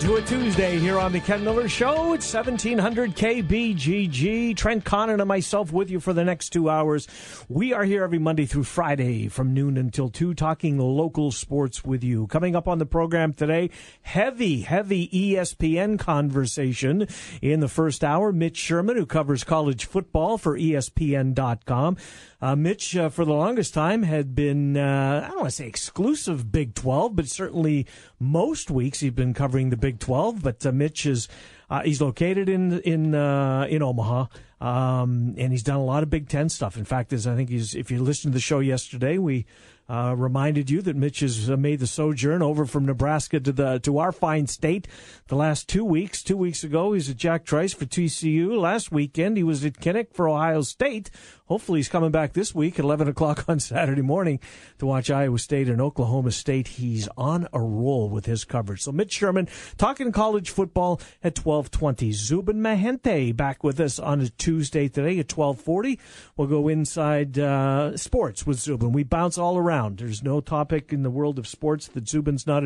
To a Tuesday here on the Ken Miller Show. It's 1700 KBGG. Trent Condon and myself with you for the next two hours. We are here every Monday through Friday from noon until 2 talking local sports with you. Coming up on the program today, heavy, heavy ESPN conversation in the first hour. Mitch Sherman, who covers college football for ESPN.com. Uh, Mitch, uh, for the longest time, had been, uh, I don't want to say exclusive Big 12, but certainly most weeks he's been covering the Big 12. But uh, Mitch is, uh, he's located in, in, uh, in Omaha. Um, and he's done a lot of Big Ten stuff. In fact, as I think he's, if you listened to the show yesterday, we, uh, reminded you that Mitch has made the sojourn over from Nebraska to the to our fine state the last two weeks. Two weeks ago, he was at Jack Trice for TCU. Last weekend, he was at Kinnick for Ohio State. Hopefully, he's coming back this week at 11 o'clock on Saturday morning to watch Iowa State and Oklahoma State. He's on a roll with his coverage. So, Mitch Sherman talking college football at 12:20. Zubin Mehenti back with us on a Tuesday today at 12:40. We'll go inside uh, sports with Zubin. We bounce all around. There's no topic in the world of sports that Zubin's not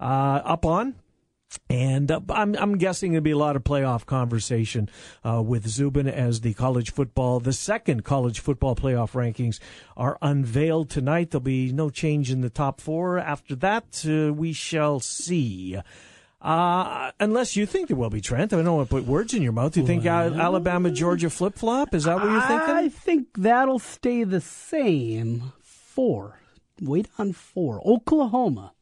uh, up on. And uh, I'm, I'm guessing there'll be a lot of playoff conversation uh, with Zubin as the college football, the second college football playoff rankings are unveiled tonight. There'll be no change in the top four. After that, uh, we shall see. Uh, unless you think there will be, Trent. I don't want to put words in your mouth. Do you think Al- Alabama, Georgia flip flop? Is that what you're thinking? I think that'll stay the same. Four. Wait on four. Oklahoma.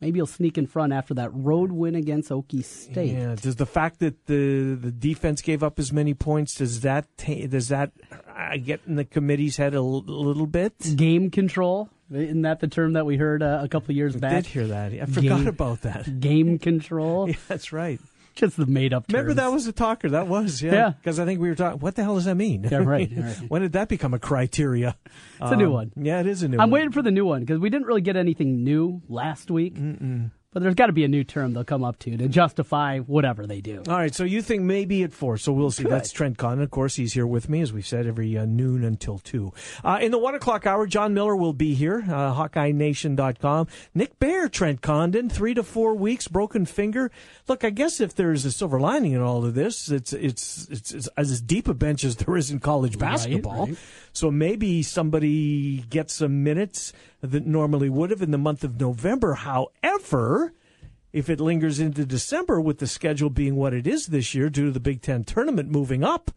Maybe you'll sneak in front after that road win against Okie State. Yeah. Does the fact that the the defense gave up as many points does that ta- does that uh, get in the committee's head a l- little bit? Game control. Isn't that the term that we heard uh, a couple years I back? did hear that. I forgot Game- about that. Game control. Yeah, that's right. Just the made up Remember that was a talker. That was yeah. Yeah. Because I think we were talking. What the hell does that mean? Yeah, right, right. when did that become a criteria? It's a new Um, one. Yeah, it is a new. One. I'm one. waiting for the new one because we didn't really get anything new last week. Mm-mm. But there's got to be a new term they'll come up to to justify whatever they do. All right, so you think maybe at four. So we'll see. Could. That's Trent Conn. Of course, he's here with me, as we've said, every uh, noon until 2. Uh, in the 1 o'clock hour, John Miller will be here, uh, HawkeyeNation.com. Nick Baer, Trent Condon, three to four weeks, broken finger. Look, I guess if there's a silver lining in all of this, it's it's it's, it's as deep a bench as there is in college basketball. right. So maybe somebody gets some minutes that normally would have in the month of November. However, if it lingers into December with the schedule being what it is this year due to the Big Ten tournament moving up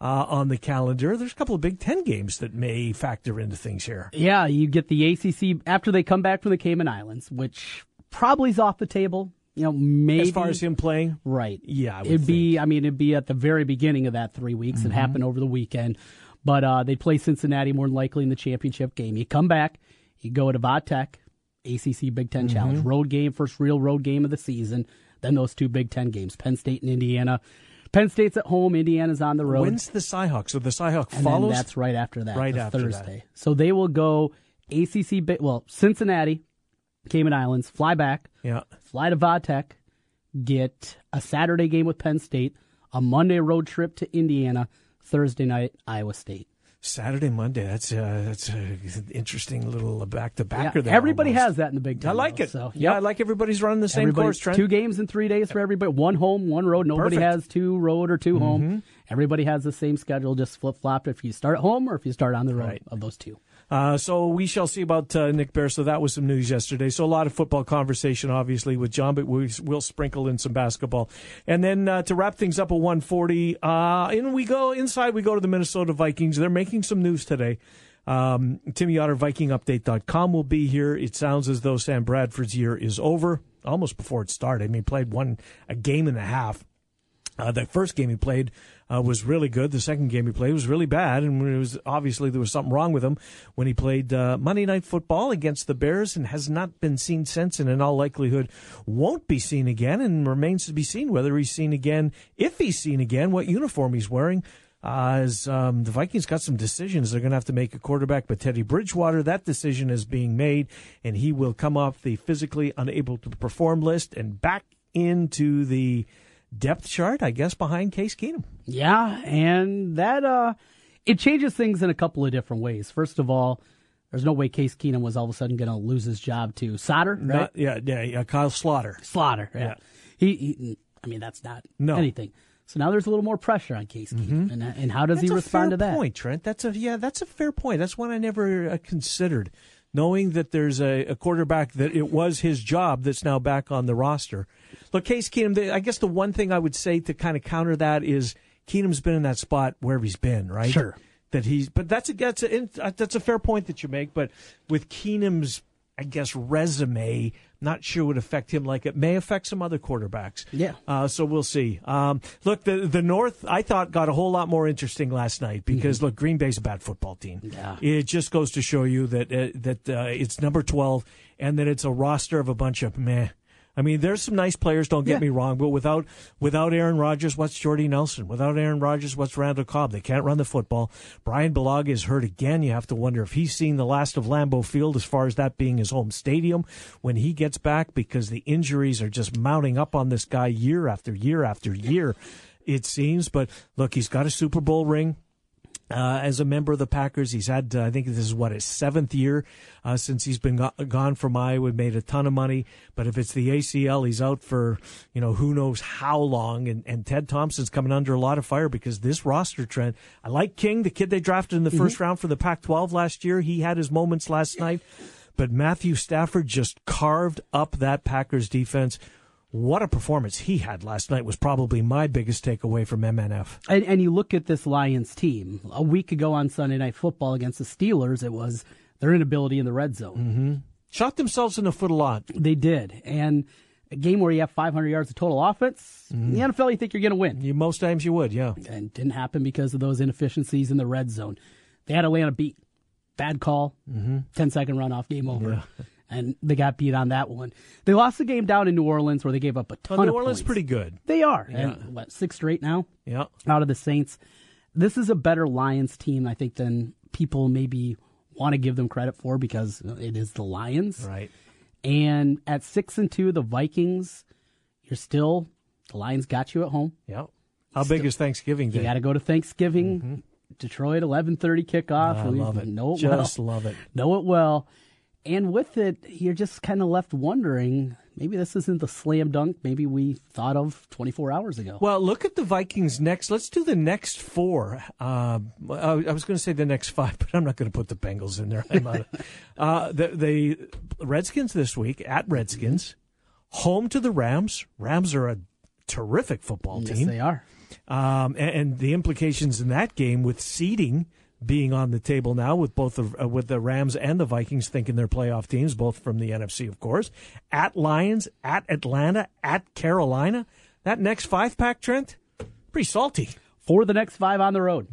uh, on the calendar, there's a couple of Big Ten games that may factor into things here. Yeah, you get the ACC after they come back from the Cayman Islands, which probably is off the table. You know, maybe As far as him playing, right. Yeah, I would it'd be. I mean, it'd be at the very beginning of that three weeks. Mm-hmm. It happened over the weekend, but uh, they play Cincinnati more than likely in the championship game. You come back, you go to Vatech, ACC Big 10 Mm-hmm. Challenge road game, first real road game of the season. Then those two Big Ten games, Penn State and Indiana. Penn State's at home, Indiana's on the road. when's the Cyhawk? So the Cyhawk And follows. that's right after that, Right after that. Thursday. So they will go ACC, well, Cincinnati, Cayman Islands, fly back, yeah. fly to Vatech, get a Saturday game with Penn State, a Monday road trip to Indiana, Thursday night Iowa State. Saturday, Monday. That's uh, that's a interesting little back to backer. There. everybody almost. has that in the Big Ten. I like though, it. So, Yeah, yep. I like everybody's running the same Everybody- course. Trent. Two games in three days for everybody. One home, one road. Nobody Perfect. Mm-hmm. has two road or 2 home. Everybody has the same schedule, just flip flop if you start at home or if you start on the road Right. of those two. Uh, so we shall see about uh, Nick Baer. So that was some news yesterday. So a lot of football conversation, obviously, with John, but we will sprinkle in some basketball. And then uh, to wrap things up at 140, uh, in we go inside. We go to the Minnesota Vikings. They're making some news today. Um, Tim Yotter, VikingUpdate.com will be here. It sounds as though Sam Bradford's year is over almost before it started. I mean, played one a game and a half. Uh, the first game he played uh, was really good. The second game he played was really bad, and it was obviously there was something wrong with him when he played uh, Monday Night Football against the Bears, and has not been seen since, and in all likelihood won't be seen again, and remains to be seen whether he's seen again, if he's seen again, what uniform he's wearing. Uh, as um, the Vikings got some decisions, they're going to have to make a quarterback. But Teddy Bridgewater, that decision is being made, and he will come off the physically unable to perform list and back into the depth chart, I guess, behind Case Keenum. Yeah, and that uh, it changes things in a couple of different ways. First of all, there's no way Case Keenum was all of a sudden going to lose his job to Sloter, right? Not, yeah, yeah, yeah, Kyle Sloter. Sloter, yeah. Yeah. He, he, I mean, that's not No. anything. So now there's a little more pressure on Case Keenum, and, and how does That's he respond to that? Point, Trent. That's a yeah. That's a fair point. That's one I never uh, considered. Knowing that there's a, a quarterback that it was his job that's now back on the roster. Look, Case Keenum. The, I guess the one thing I would say to kind of counter that is Keenum's been in that spot wherever he's been, right? Sure. That he's, but that's a that's a uh, that's a fair point that you make. But with Keenum's, I guess resume, not sure would affect him like it may affect some other quarterbacks. Yeah. Uh, so we'll see. Um, look, the the North I thought got a whole lot more interesting last night because look, Green Bay's a bad football team. Yeah. It just goes to show you that uh, that uh, it's number twelve and that it's a roster of a bunch of meh. I mean, there's some nice players. Don't get Yeah. me wrong, but without without Aaron Rodgers, what's Jordy Nelson? Without Aaron Rodgers, what's Randall Cobb? They can't run the football. Bryan Bulaga is hurt again. You have to wonder if he's seen the last of Lambeau Field as far as that being his home stadium when he gets back because the injuries are just mounting up on this guy year after year after year. It seems, but look, he's got a Super Bowl ring uh, as a member of the Packers. He's had, uh, I think this is what his seventh year uh, since he's been go- gone from Iowa. Made a ton of money, but if it's the ACL, he's out for you know who knows how long. And, and Ted Thompson's coming under a lot of fire because this roster trend. I like King, the kid they drafted in the first round for the Pac-12 last year. He had his moments last night, but Matthew Stafford just carved up that Packers defense. What a performance he had last night was probably my biggest takeaway from MNF. And, and you look at this Lions team. A week ago on Sunday Night Football against the Steelers, it was their inability in the red zone. Mm-hmm. Shot themselves in the foot a lot. They did. And a game where you have 500 yards of total offense, mm-hmm. in the NFL, you think you're going to win. You, most times you would, yeah. And it didn't happen because of those inefficiencies in the red zone. They had Atlanta beat. Bad call, mm-hmm. 10 second runoff, game over. And they got beat on that one. They lost the game down in New Orleans where they gave up a ton Well, New of Orleans points. pretty good. They are. And, what, six straight now? Yeah. out of the Saints. This is a better Lions team, I think, than people maybe want to give them credit for because it is the Lions. Right. And at six and two, the Vikings, you're still the Lions got you at home. Yeah. How big is Thanksgiving You Day? got to go to Thanksgiving, Detroit, eleven thirty kickoff. Mm-hmm. I love it. Know it Just well. love it. Know it well. And with it, you're just kind of left wondering. Maybe this isn't the slam dunk. Maybe we thought of 24 hours ago. Well, look at the Vikings next. Let's do the next four. Uh, I was going to say the next five, but I'm not going to put the Bengals in there. I'm out of- uh, the, the Redskins this week at Redskins, home to the Rams. Rams are a terrific football team. yes, they are. um, and, and the implications in that game with seeding being on the table now with both the uh, with the Rams and the Vikings thinking they're playoff teams, both from the NFC, of course. At Lions, at Atlanta, at Carolina. That next five pack, Trent, pretty salty, for the next five on the road.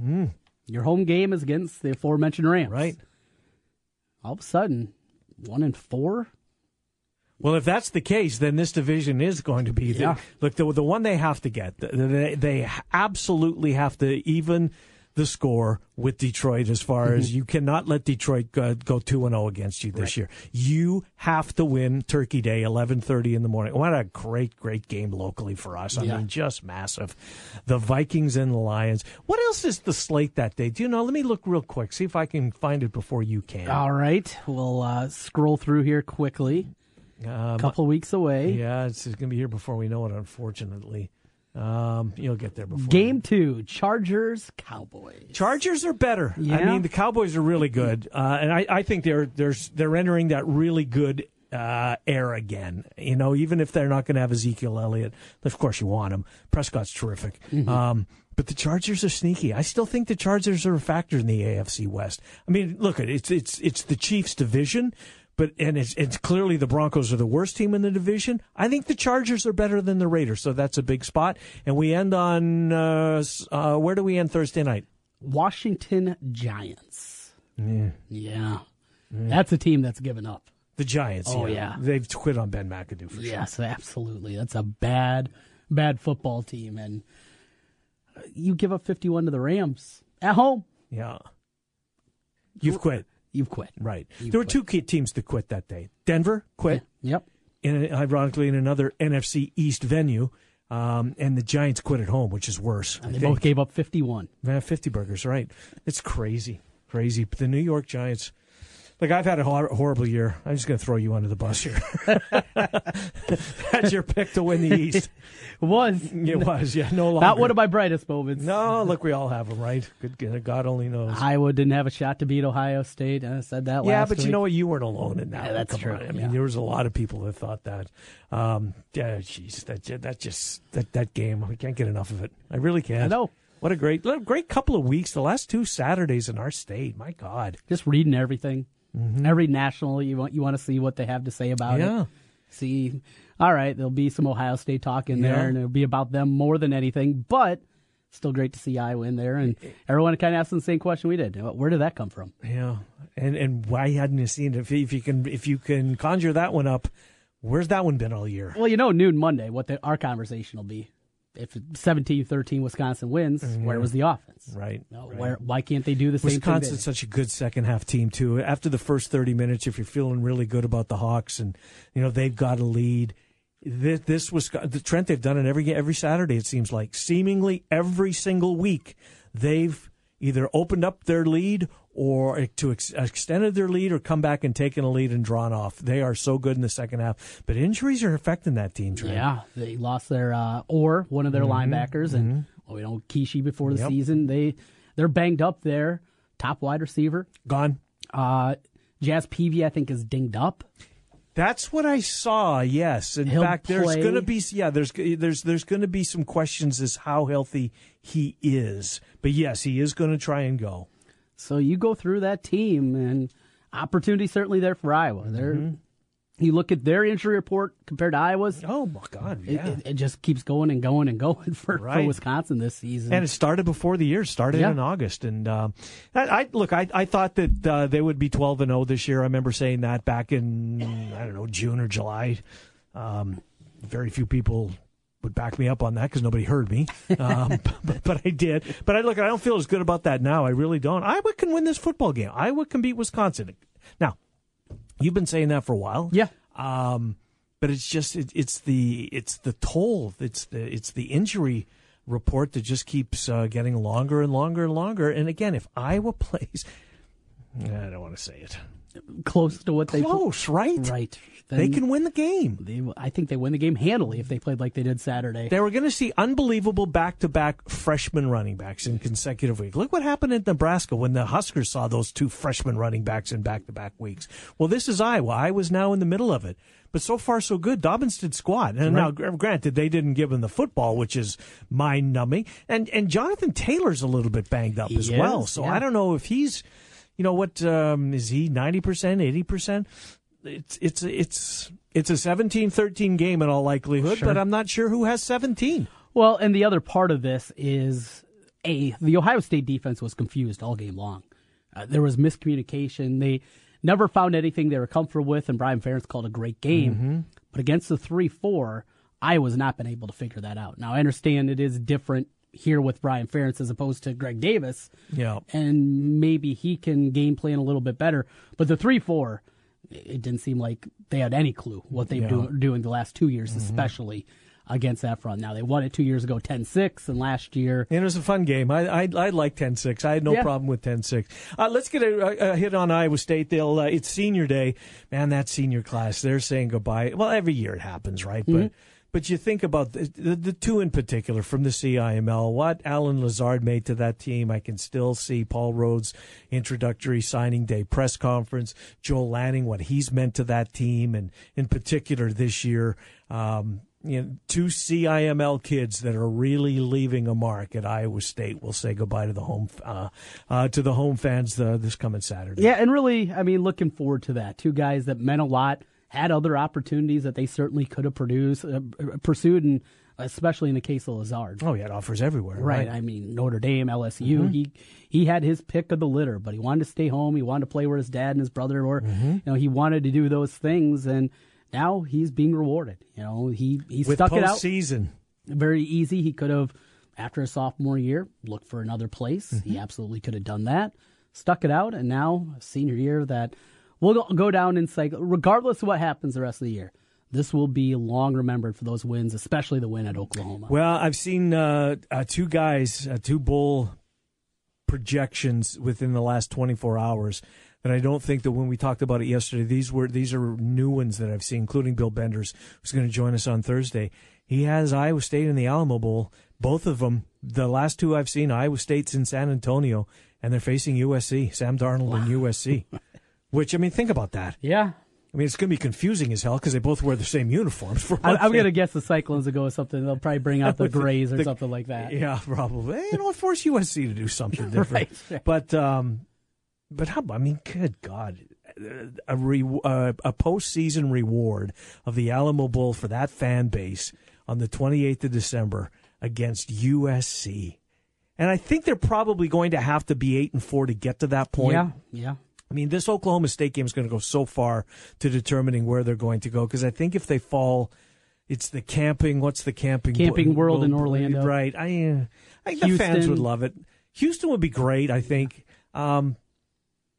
Your home game is against the aforementioned Rams. right? All of a sudden, one and four. Well, if that's the case, then this division is going to be the, Yeah. look the the one they have to get. They, they absolutely have to even the score with Detroit as far as you cannot let Detroit go, go 2 and 0 against you this year. You have to win Turkey Day 11:30 in the morning. What a great great game locally for us. I Yeah. mean just massive. The Vikings and the Lions. What else is the slate that day? Do you know? Let me look real quick. See if I can find it before you can. All right, we'll uh, scroll through here quickly. A couple weeks away. Yeah, it's, going to be here before we know it, unfortunately. Um, you'll get there before. Game two: Chargers Cowboys. Chargers are better. I mean, the Cowboys are really good, uh, and I, I think they're they're they're entering that really good uh, air again. You know, even if they're not going to have Ezekiel Elliott, of course you want him. Prescott's terrific. Um, but the Chargers are sneaky. I still think the Chargers are a factor in the AFC West. I mean, look, at it's it's it's the Chiefs' division, but and it's it's clearly the Broncos are the worst team in the division. I think the Chargers are better than the Raiders, so that's a big spot. And we end on uh, uh, where do we end Thursday night? Washington Giants. Yeah. That's a team that's given up. The Giants. Oh, yeah. they've quit on Ben McAdoo for sure. Yes, absolutely. That's a bad, bad football team. And uh, you give up 51 to the Rams at home, Yeah, you've quit. You've quit. Right. You there were quit. two teams that quit that day. Denver quit, Yep. in, ironically, in another NFC East venue, um, and the Giants quit at home, which is worse. I They think. both gave up 51. Yeah, 50 burgers, right. It's crazy. Crazy. But the New York Giants, like, I've had a hor- horrible year. I'm just going to throw you under the bus here. That's your pick to win the East. Was. It was, yeah, no longer. Not one of my brightest moments. No, look, we all have them, right? Good, God only knows. Iowa didn't have a shot to beat Ohio State. I said that last. Yeah, but you know what? You weren't alone in that. Yeah, that's Come true, on. I mean, yeah. there was a lot of people that thought that. Um, yeah, jeez, that that just that that game. I can't get enough of it. I really can't. I know. What a great, what a great couple of weeks. The last two Saturdays in our state. My God. Just reading everything. Mm-hmm. Every national, you want you want to see what they have to say about Yeah. it. See, all right, there'll be some Ohio State talk in Yeah. there, and it'll be about them more than anything. But still great to see Iowa in there, and eh, eh. everyone kind of asking the same question we did: Where did that come from? Yeah, and and why hadn't you seen it? If, if you can if you can conjure that one up, where's that one been all year? Well, you know, noon Monday, what the, our conversation will be. If 17-13 Wisconsin wins, mm-hmm. where was the offense? Right. No, right. Where? Why can't they do the same thing? Wisconsin's such a good second half team too. After the first thirty minutes, if you're feeling really good about the Hawks and you know they've got a lead, this, this was the Trent. They've done it every every Saturday. It seems like seemingly every single week they've either opened up their lead or to ex- extended their lead or come back and taken a lead and drawn off. They are so good in the second half, but injuries are affecting that team. Trent. Yeah, they lost their uh, or one of their linebackers, and well, we know Cichy before the Mm-hmm. Yep. season. They they're banged up there. Top wide receiver, gone. uh, Jazz Peavy, I think, is dinged up. That's what I saw. Yes, in He'll fact, there's going to be yeah, there's there's there's going to be some questions as how healthy he is. But yes, he is going to try and go. So you go through that team, and opportunity certainly there for Iowa. They're Mm-hmm. You look at their injury report compared to Iowa's. Oh my God, It, yeah. it, it just keeps going and going and going for, for Wisconsin this season. and it started before the year started Yeah. in August. And um, I, I look, I, I thought that uh, they would be twelve and zero this year. I remember saying that back in I don't know June or July. Um, very few people would back me up on that because nobody heard me, um, but, but I did. But I look, I don't feel as good about that now. I really don't. Iowa can win this football game. Iowa can beat Wisconsin. Now, you've been saying that for a while. yeah, Um, but it's just it, it's the it's the toll. It's the it's the injury report that just keeps uh, getting longer and longer and longer. And again, if Iowa plays, I don't want to say it. Close to what they Close, right? right. They can win the game. They, I think they win the game handily if they played like they did Saturday. They were going to see unbelievable back-to-back freshman running backs in consecutive weeks. Look what happened in Nebraska when the Huskers saw those two freshman running backs in back-to-back weeks. Well, this is Iowa. I was now in the middle of it. But so far, so good. Dobbins did squat. And now, granted, they didn't give him the football, which is mind-numbing. And and Jonathan Taylor's a little bit banged up He as well. So yeah. I don't know if he's, you know, what um, is he? Ninety percent, eighty percent. It's it's it's it's a 17-13 game in all likelihood, Sure. but I'm not sure who has 17. Well, and the other part of this is a the Ohio State defense was confused all game long. Uh, there was miscommunication. They never found anything they were comfortable with, and Brian Ferentz called a great game. But against the three four, Iowa's not been able to figure that out. Now I understand it is different here with Brian Ferentz as opposed to Greg Davis. Yeah. and maybe he can game plan a little bit better. But the three four, it didn't seem like they had any clue what they've been doing the last two years, especially against that front. Now they won it two years ago, 10-6, and last year. And it was a fun game. I I, I like 10-6. I had no Yeah. problem with 10-6. Uh, let's get a, a hit on Iowa State. They'll uh, it's senior day. Man, that senior class, they're saying goodbye. Well, every year it happens, right? But but you think about the, the, the, two in particular from the CIML, what Allen Lazard made to that team. I can still see Paul Rhoads' introductory signing day press conference, Joel Lanning, what he's meant to that team, and in particular this year. Um, you know, two CIML kids that are really leaving a mark at Iowa State. will say goodbye to the home uh, uh, to the home fans uh, this coming Saturday. Yeah, and really, I mean, looking forward to that. Two guys that meant a lot, had other opportunities that they certainly could have produced, uh, pursued, and especially in the case of Lazard. Oh, he had offers everywhere. Right. right. I mean, Notre Dame, LSU. Mm-hmm. He he had his pick of the litter, but he wanted to stay home. He wanted to play where his dad and his brother were. Mm-hmm. You know, he wanted to do those things and now he's being rewarded. You know, he he With stuck it out. Season very easy. He could have after his sophomore year looked for another place. Mm-hmm. He absolutely could have done that. Stuck it out, and now senior year that will go down in cycle. Regardless of what happens the rest of the year, this will be long remembered for those wins, especially the win at Oklahoma. Well, I've seen uh, uh, two guys, uh, two bowl projections within the last 24 hours and I don't think that when we talked about it yesterday, these were these are new ones that I've seen, including Bill Benders, who's going to join us on Thursday. He has Iowa State in the Alamo Bowl. Both of them, the last two I've seen, Iowa State's in San Antonio, and they're facing USC, Sam Darnold wow. and USC. Which I mean, think about that. Yeah. I mean, it's going to be confusing as hell because they both wear the same uniforms. For I, am going to guess the Cyclones will go with something. They'll probably bring out the grays or the, something like that. Yeah, probably. You know, force USC to do something different. right. But um, but how? I mean, good God, a re, uh, a postseason reward of the Alamo Bowl for that fan base on the 28th of December against USC, and I think they're probably going to have to be eight and four to get to that point. Yeah, yeah. I mean, this Oklahoma State game is going to go so far to determining where they're going to go because I think if they fall, it's the camping. What's the camping? Camping World in Orlando, right? I, uh, I think the fans would love it. Houston would be great. I think. Um,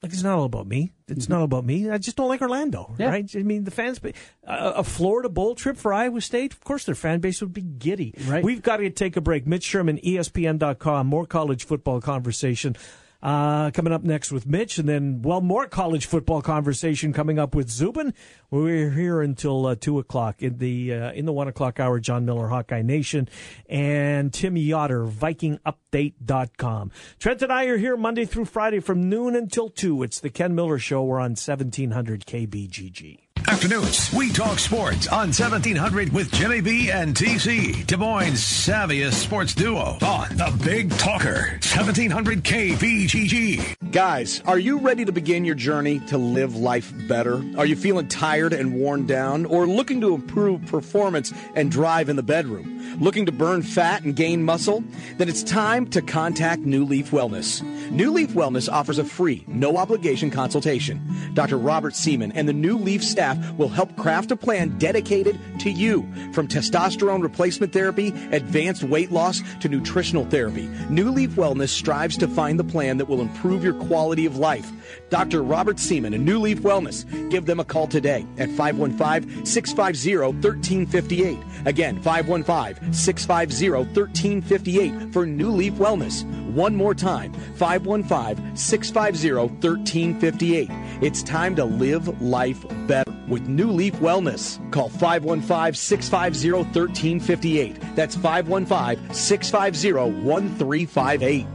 like it's not all about me. It's mm-hmm. not about me. I just don't like Orlando, yeah. right? I mean, the fans. Uh, a Florida bowl trip for Iowa State. Of course, their fan base would be giddy. Right. We've got to take a break. Mitch Sherman, ESPN.com. More college football conversation. Uh, coming up next with Mitch, and then, well, more college football conversation coming up with Zubin. We're here until uh, 2 o'clock. In the uh, in the 1 o'clock hour, John Miller, Hawkeye Nation, and Tim Yotter, VikingUpdate.com. Trent and I are here Monday through Friday from noon until 2. It's the Ken Miller Show. We're on 1700 KBGG. Afternoons, we talk sports on 1700 with Jimmy B and TC, Des Moines' savviest sports duo on the Big Talker, 1700 KBGG. Guys, are you ready to begin your journey to live life better? Are you feeling tired and worn down or looking to improve performance and drive in the bedroom? Looking to burn fat and gain muscle? Then it's time to contact New Leaf Wellness. New Leaf Wellness offers a free, no obligation consultation. Dr. Robert Seaman and the New Leaf staff will help craft a plan dedicated to you. From testosterone replacement therapy, advanced weight loss, to nutritional therapy, New Leaf Wellness strives to find the plan that will improve your quality of life. Dr. Robert Seaman and New Leaf Wellness. Give them a call today at 515 650 1358. Again, 515 650 1358 for New Leaf Wellness. One more time 515 650 1358. It's time to live life better with New Leaf Wellness. Call 515 650 1358. That's 515 650 1358.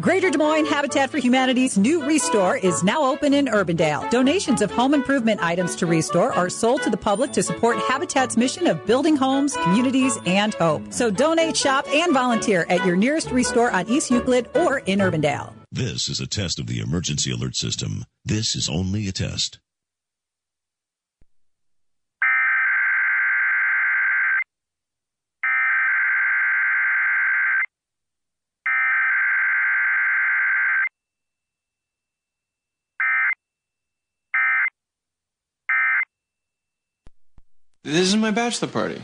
Greater Des Moines Habitat for Humanity's new Restore is now open in Urbandale. Donations of home improvement items to Restore are sold to the public to support Habitat's mission of building homes, communities, and hope. So donate, shop, and volunteer at your nearest Restore on East Euclid or in Urbandale. This is a test of the emergency alert system. This is only a test. This is my bachelor party.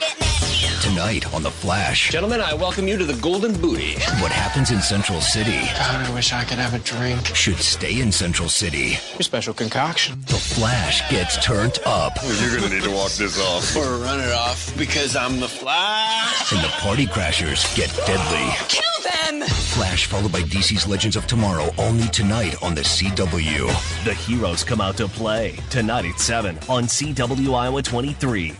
Tonight on The Flash. Gentlemen, I welcome you to the Golden Booty. What happens in Central City? God, I wish I could have a drink. Should stay in Central City. Your special concoction. The Flash gets turned up. You're going to need to walk this off. Or run it off because I'm the Flash. And the party crashers get deadly. Kill them! Flash followed by DC's Legends of Tomorrow only tonight on the CW. The heroes come out to play tonight at 7 on CW Iowa 23.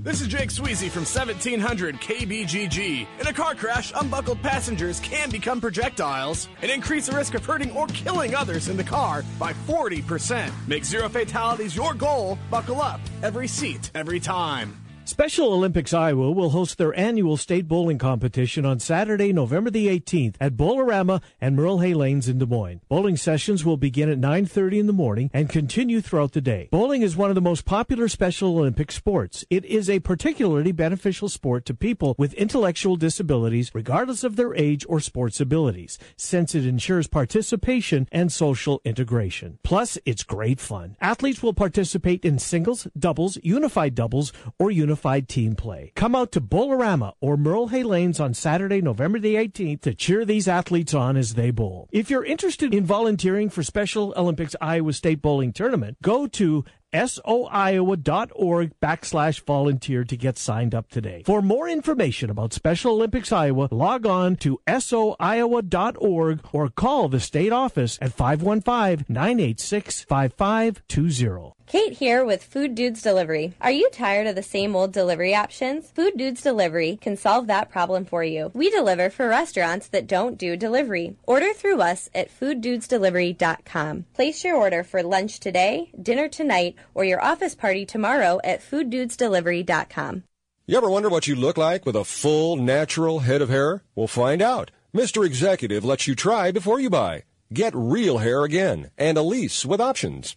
This is Jake Sweezy from 1700 KBGG. In a car crash, unbuckled passengers can become projectiles and increase the risk of hurting or killing others in the car by 40%. Make zero fatalities your goal. Buckle up. Every seat, every time. Special Olympics Iowa will host their annual state bowling competition on Saturday, November the 18th at Bowlerama and Merle Hay Lanes in Des Moines. Bowling sessions will begin at 9:30 in the morning and continue throughout the day. Bowling is one of the most popular Special Olympic sports. It is a particularly beneficial sport to people with intellectual disabilities regardless of their age or sports abilities, since it ensures participation and social integration. Plus, it's great fun. Athletes will participate in singles, doubles, unified doubles, or unified unified team play. Come out to Bowlerama or Merle Hay Lanes on Saturday, November the 18th to cheer these athletes on as they bowl. If you're interested in volunteering for Special Olympics Iowa State Bowling Tournament, go to soiowa.org backslash volunteer to get signed up today. For more information about Special Olympics Iowa, log on to soiowa.org or call the state office at 515-986-5520. Kate here with Food Dudes Delivery. Are you tired of the same old delivery options? Food Dudes Delivery can solve that problem for you. We deliver for restaurants that don't do delivery. Order through us at fooddudesdelivery.com. Place your order for lunch today, dinner tonight, or your office party tomorrow at fooddudesdelivery.com. You ever wonder what you look like with a full, natural head of hair? We'll find out. Mr. Executive lets you try before you buy. Get real hair again and a lease with options.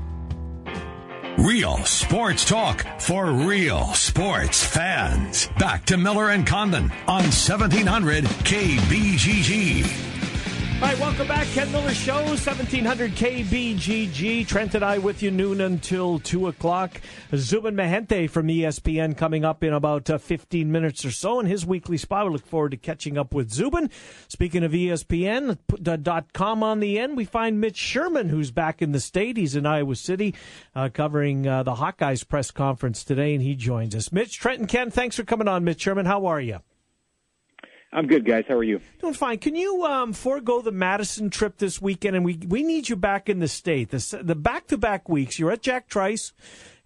Real sports talk for real sports fans. Back to Miller and Condon on 1700 KBGG. All right, welcome back. Ken Miller Show, 1700 KBGG. Trent and I with you noon until 2 o'clock. Zubin Mehenti from ESPN coming up in about uh, 15 minutes or so in his weekly spot. We look forward to catching up with Zubin. Speaking of ESPN, dot com on the end, we find Mitch Sherman, who's back in the state. He's in Iowa City uh, covering uh, the Hawkeyes press conference today, and he joins us. Mitch, Trent, and Ken, thanks for coming on, Mitch Sherman. How are you? I'm good, guys. How are you? Doing fine. Can you um, forego the Madison trip this weekend? And we we need you back in the state. The the back to back weeks. You're at Jack Trice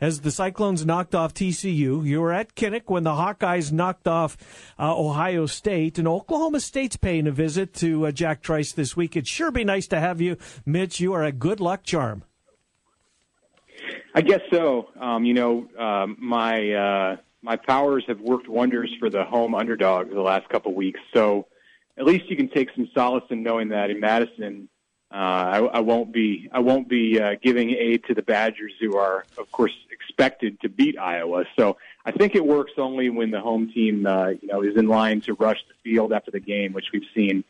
as the Cyclones knocked off TCU. You were at Kinnick when the Hawkeyes knocked off uh, Ohio State, and Oklahoma State's paying a visit to uh, Jack Trice this week. It'd sure be nice to have you, Mitch. You are a good luck charm. I guess so. Um, you know, um, my. My powers have worked wonders for the home underdog the last couple weeks. So at least you can take some solace in knowing that in Madison, uh, I, I won't be I won't be uh, giving aid to the Badgers, who are of course expected to beat Iowa. So I think it works only when the home team uh, you know is in line to rush the field after the game, which we've seen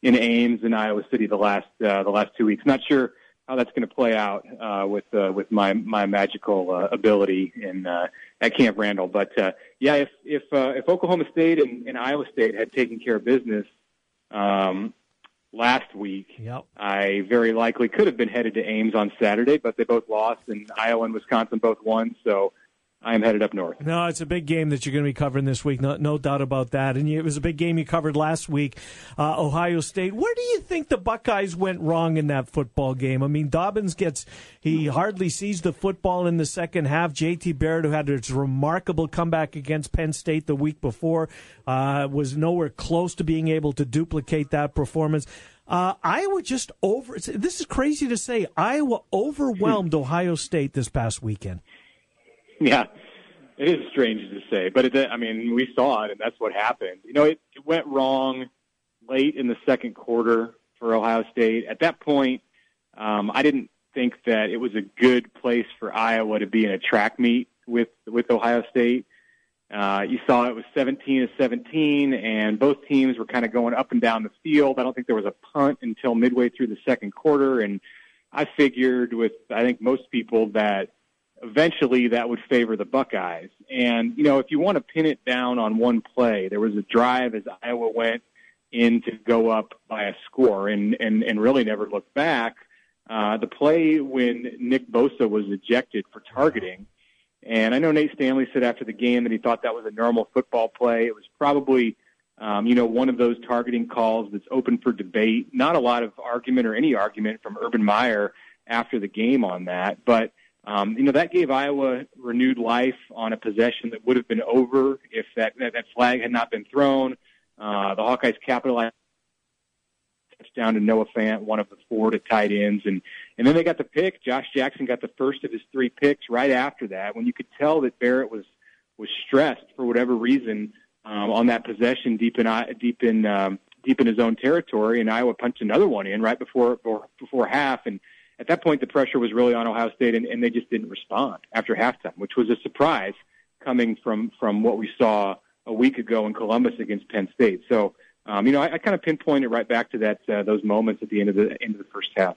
in Ames and Iowa City the last uh, the last two weeks. Not sure how that's going to play out uh, with uh, with my my magical ability in uh, at Camp Randall. But uh, yeah, if if uh, if Oklahoma State and, and Iowa State had taken care of business um, last week, yep. I very likely could have been headed to Ames on Saturday, but they both lost, and Iowa and Wisconsin both won. So I am headed up north. No, it's a big game that you're going to be covering this week. No, no doubt about that. And it was a big game you covered last week, uh, Ohio State. Where do you think the Buckeyes went wrong in that football game? I mean, Dobbins gets he hardly sees the football in the second half. J.T. Barrett, who had his remarkable comeback against Penn State the week before, uh, was nowhere close to being able to duplicate that performance. Uh, Iowa just over. This is crazy to say. Iowa overwhelmed Ohio State this past weekend. Yeah, it is strange to say, but it, I mean, we saw it, and that's what happened. You know, it, it went wrong late in the second quarter for Ohio State. At that point, Um, I didn't think that it was a good place for Iowa to be in a track meet with with Ohio State. Uh, you saw it was 17 to 17, and both teams were kind of going up and down the field. I don't think there was a punt until midway through the second quarter, and I figured with I think most people that eventually that would favor the Buckeyes. And you know, if you want to pin it down on one play, there was a drive as Iowa went in to go up by a score and and and really never looked back. Uh, the play when Nick Bosa was ejected for targeting and I know Nate Stanley said after the game that he thought that was a normal football play. It was probably, um, you know, one of those targeting calls that's open for debate. Not a lot of argument or any argument from Urban Meyer after the game on that, but um, you know that gave Iowa renewed life on a possession that would have been over if that that, that flag had not been thrown. Uh, the Hawkeyes capitalized touchdown to Noah Fant, one of the four to tight ends, and and then they got the pick. Josh Jackson got the first of his three picks right after that. When you could tell that Barrett was was stressed for whatever reason um, on that possession deep in deep in um, deep in his own territory, and Iowa punched another one in right before before half, and at that point the pressure was really on Ohio State, and, and they just didn't respond after halftime, which was a surprise coming from from what we saw a week ago in Columbus against Penn State. So um, you know, I, I kind of pinpoint it right back to that uh, those moments at the end of the end of the first half.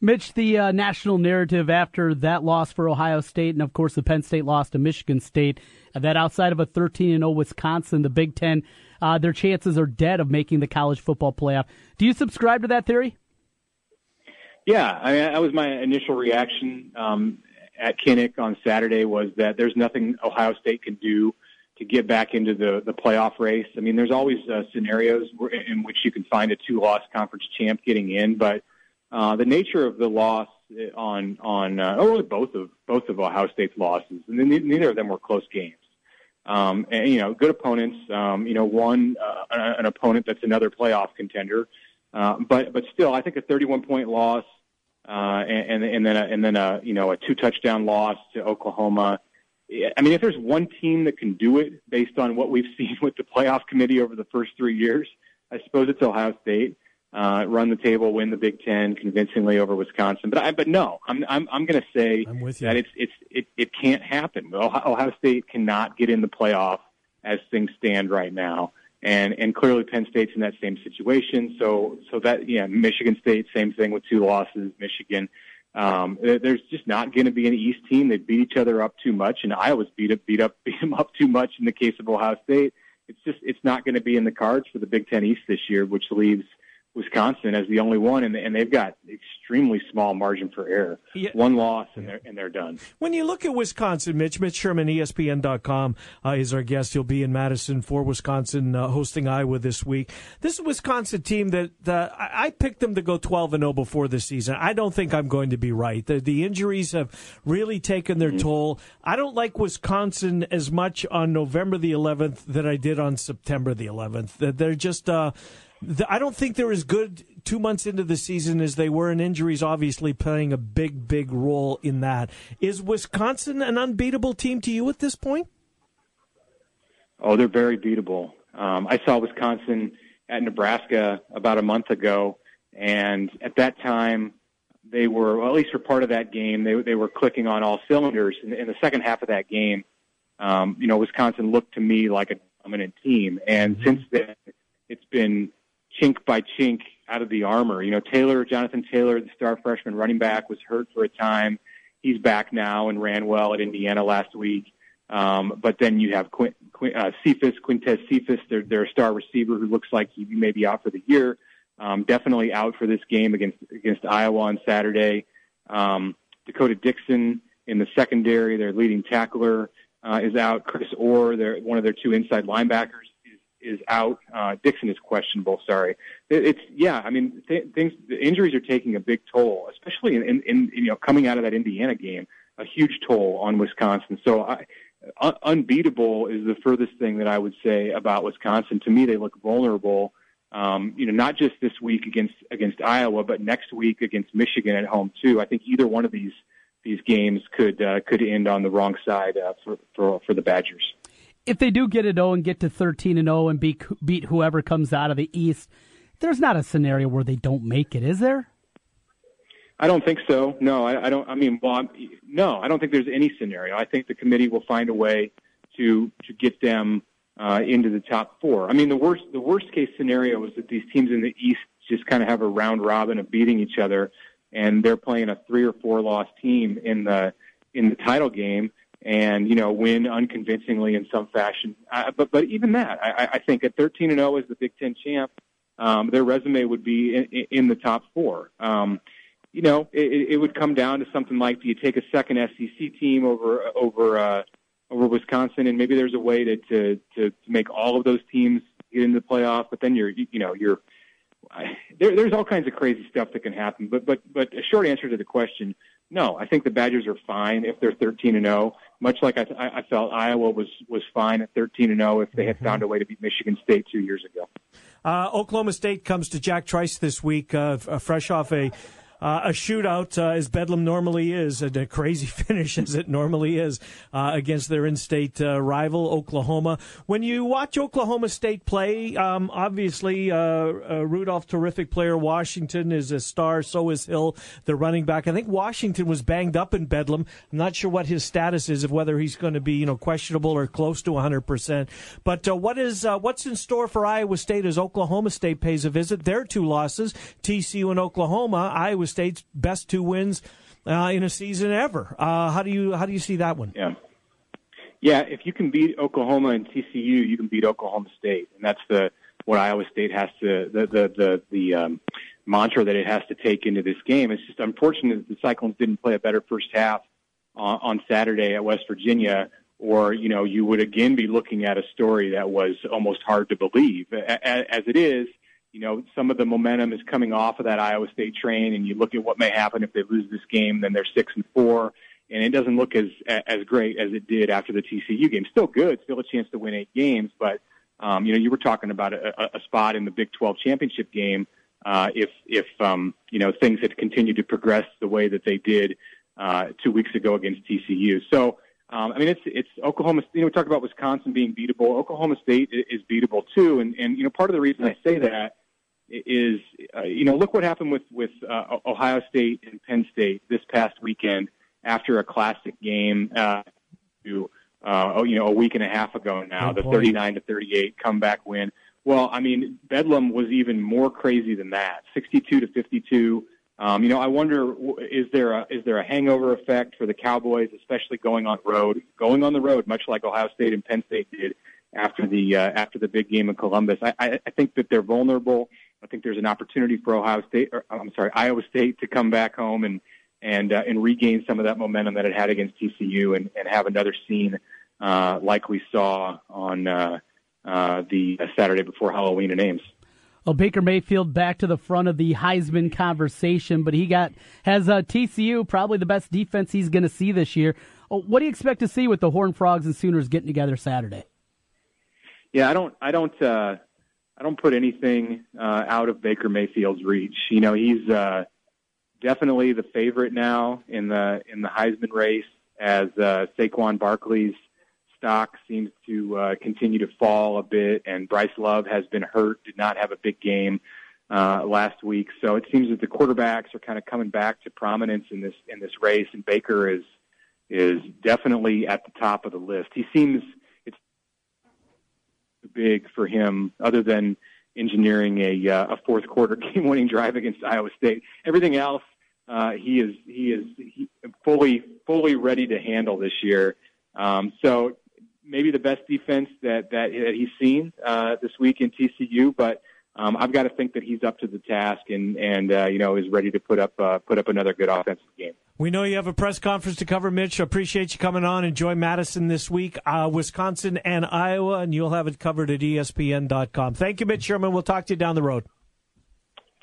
Mitch, the uh, national narrative after that loss for Ohio State, and of course the Penn State loss to Michigan State, uh, that outside of a 13 and 0 Wisconsin, the Big Ten, uh, their chances are dead of making the college football playoff. Do you subscribe to that theory? Yeah, I mean, that was my initial reaction um, at Kinnick on Saturday was that there's nothing Ohio State can do to get back into the the playoff race. I mean, there's always uh, scenarios in which you can find a two-loss conference champ getting in, but uh, the nature of the loss on on uh, or really both of both of Ohio State's losses, and neither of them were close games. Um, and you know, good opponents. Um, you know, one uh, an opponent that's another playoff contender, uh, but but still, I think a 31 point loss, uh, and, and and then a, and then a you know a two touchdown loss to Oklahoma I mean, if there's one team that can do it based on what we've seen with the playoff committee over the first three years, I suppose it's Ohio State. Uh, run the table, win the Big Ten convincingly over Wisconsin. But I, but no, I'm I'm I'm going to say that it's it's it it can't happen. Ohio, Ohio State cannot get in the playoff as things stand right now, and and clearly Penn State's in that same situation. So so that yeah, Michigan State same thing with two losses. Michigan. Um, there's just not going to be an East team. They beat each other up too much, and Iowa's beat up, beat up, beat them up too much in the case of Ohio State. It's just it's not going to be in the cards for the Big Ten East this year, which leaves Wisconsin as the only one, and, and they've got extremely small margin for error. Yeah. One loss, and they're and they're done. When you look at Wisconsin, Mitch, Mitch Sherman, ESPN.com uh, is our guest. He'll be in Madison for Wisconsin, uh, hosting Iowa this week. This is a Wisconsin team that uh, I, picked them to go 12 and 0 before the season. I don't think I'm going to be right. The, the injuries have really taken their mm-hmm. toll. I don't like Wisconsin as much on November the 11th that I did on September the 11th. They're just uh, I don't think they're as good two months into the season as they were, and injuries obviously playing a big, big role in that. Is Wisconsin an unbeatable team to you at this point? Oh, they're very beatable. Um, I saw Wisconsin at Nebraska about a month ago, and at that time, they were, well, at least for part of that game, they they were clicking on all cylinders. In, in the second half of that game, um, you know, Wisconsin looked to me like a dominant team, and mm-hmm. since then, it's been chink by chink out of the armor. You know, Taylor, Jonathan Taylor, the star freshman running back, was hurt for a time. He's back now and ran well at Indiana last week. Um, but then you have Quint, Quint, uh, Cephus, Quintez Cephus, their, their star receiver who looks like he may be out for the year. Um, definitely out for this game against against Iowa on Saturday. Um, D'Cota Dixon in the secondary, their leading tackler, uh, is out. Chris Orr, their one of their two inside linebackers, is out. Uh, Dixon is questionable. Sorry. It, it's yeah. I mean, th- things. The injuries are taking a big toll, especially in, in, in you know coming out of that Indiana game, a huge toll on Wisconsin. So I, un- unbeatable is the furthest thing that I would say about Wisconsin. To me, they look vulnerable. Um, you know, not just this week against against Iowa, but next week against Michigan at home too. I think either one of these these games could uh, could end on the wrong side uh, for, for for the Badgers if they do get it 0 and get to 13 and 0 and beat beat whoever comes out of the East, there's not a scenario where they don't make it, is there? I don't think so. No, I, I don't. I mean, well, I'm, no, I don't think there's any scenario. I think the committee will find a way to to get them uh, into the top four. I mean, the worst the worst case scenario is that these teams in the East just kind of have a round robin of beating each other, and they're playing a three or four loss team in the in the title game, and you know win unconvincingly in some fashion. Uh, but but even that, I, I think at 13 and 0 as the Big Ten champ, um, their resume would be in, in the top four. Um, you know, it, it would come down to something like: Do you take a second SEC team over over uh, over Wisconsin, and maybe there's a way to, to to to make all of those teams get into the playoff? But then you're you know you're there, there's all kinds of crazy stuff that can happen. But but but a short answer to the question: No, I think the Badgers are fine if they're 13 and 0. Much like I, I felt Iowa was was fine at 13 and 0 if they had mm-hmm. found a way to beat Michigan State two years ago. Uh, Oklahoma State comes to Jack Trice this week, uh, fresh off a uh, a shootout, uh, as Bedlam normally is, and a crazy finish as it normally is uh, against their in-state uh, rival Oklahoma. When you watch Oklahoma State play, um, obviously uh, uh, Rudolph, terrific player. Washington is a star. So is Hill, the running back. I think Washington was banged up in Bedlam. I'm not sure what his status is of whether he's going to be, you know, questionable or close to 100 percent. But what is what's in store for Iowa State as Oklahoma State pays a visit? Their two losses, TCU and Oklahoma. Iowa State's best two wins uh, in a season ever. Uh, how do you how do you see that one? Yeah, yeah. If you can beat Oklahoma and TCU, you can beat Oklahoma State, and that's the what Iowa State has to the the the, the um, mantra that it has to take into this game. It's just unfortunate that the Cyclones didn't play a better first half on, on Saturday at West Virginia. Or you know you would again be looking at a story that was almost hard to believe. As it is, you know, some of the momentum is coming off of that Iowa State train, and you look at what may happen if they lose this game, then they're six and four, and it doesn't look as as great as it did after the TCU game. Still good, still a chance to win eight games, but um, you know, you were talking about a, a spot in the Big 12 championship game uh, if if um, you know things had continued to progress the way that they did uh, two weeks ago against TCU. So. Um, I mean, it's it's Oklahoma. You know, we talk about Wisconsin being beatable. Oklahoma State is beatable too, and and you know, part of the reason I say that is, uh, you know, look what happened with with uh, Ohio State and Penn State this past weekend after a classic game. Uh, to, uh, oh, you know, a week and a half ago now, Good the 39 to 38 comeback win. Well, I mean, Bedlam was even more crazy than that, 62 to 52. Um, you know, I wonder is there a is there a hangover effect for the Cowboys, especially going on road, going on the road, much like Ohio State and Penn State did after the uh, after the big game in Columbus. I, I, I think that they're vulnerable. I think there's an opportunity for Ohio State, or I'm sorry, Iowa State to come back home and and uh, and regain some of that momentum that it had against TCU and, and have another scene uh, like we saw on uh, uh, the Saturday before Halloween in Ames. Well, Baker Mayfield back to the front of the Heisman conversation, but he got has uh, TCU probably the best defense he's going to see this year. Oh, what do you expect to see with the Horned Frogs and Sooners getting together Saturday? Yeah, I don't, I don't, uh, I don't put anything uh, out of Baker Mayfield's reach. You know, he's uh, definitely the favorite now in the in the Heisman race as uh, Saquon Barkley's stock seems to uh, continue to fall a bit, and Bryce Love has been hurt, did not have a big game uh, last week. So it seems that the quarterbacks are kind of coming back to prominence in this in this race, and Baker is is definitely at the top of the list. He seems big for him, other than engineering a uh, a fourth quarter game winning drive against Iowa State. Everything else, uh, he is he is he, fully fully ready to handle this year. Um, so maybe the best defense that that, that he's seen uh, this week in TCU, but um, I've got to think that he's up to the task and and uh, you know is ready to put up uh, put up another good offensive game. We know you have a press conference to cover, Mitch. Appreciate you coming on. Enjoy Madison this week, uh, Wisconsin and Iowa, and you'll have it covered at ESPN.com. Thank you, Mitch Sherman. We'll talk to you down the road.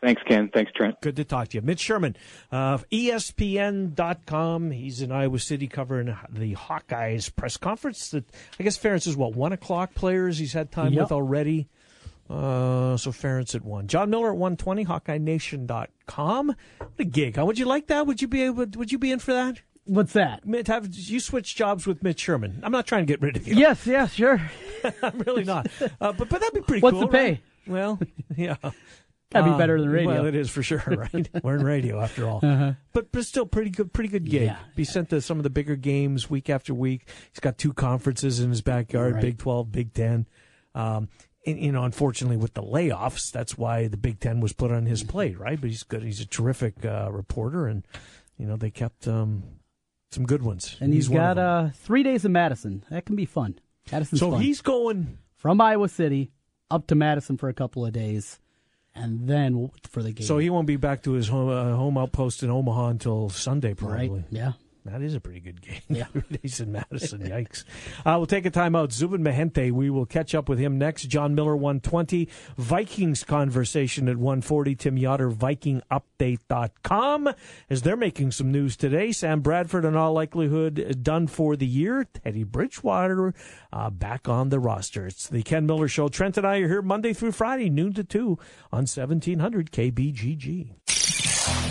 Thanks, Ken. Thanks, Trent. Good to talk to you. Mitch Sherman, uh, ESPN.com. He's in Iowa City covering the Hawkeyes press conference. That I guess Ferentz is what, 1 o'clock players he's had time yep. with already. Uh, so Ferentz at one. John Miller at one twenty. HawkeyeNation.com. What a gig! Huh? Would you like that? Would you be able? Would you be in for that? What's that? Have you switch jobs with Mitch Sherman? I'm not trying to get rid of you. Yes, yes, sure. I'm really not. Uh, but but that'd be pretty What's cool. What's the pay? Right? Well, yeah. That'd be Uh, better than radio. Well, it is for sure, right? We're in radio after all. Uh-huh. But but still pretty good pretty good gig. Yeah. Be sent to some of the bigger games week after week. He's got two conferences in his backyard, Right. Big 12, Big 10. Um you know, unfortunately, with the layoffs, that's why the Big Ten was put on his plate, right? But he's good. He's a terrific uh, reporter, and you know they kept um, some good ones. And he's of got uh, three days in Madison. That can be fun. Madison's so fun. he's going from Iowa City up to Madison for a couple of days, and then for the game. So he won't be back to his home, uh, home outpost in Omaha until Sunday, probably. Right, yeah. That is a pretty good game. Yeah. Days in Madison. Yikes. Uh, we'll take a timeout. Zubin Mehenti, we will catch up with him next. John Miller, 120. Vikings conversation at 140. Tim Yotter, VikingUpdate.com. As they're making some news today, Sam Bradford, in all likelihood, done for the year. Teddy Bridgewater uh, back on the roster. It's the Ken Miller Show. Trent and I are here Monday through Friday, noon to 2 on 1700 KBGG.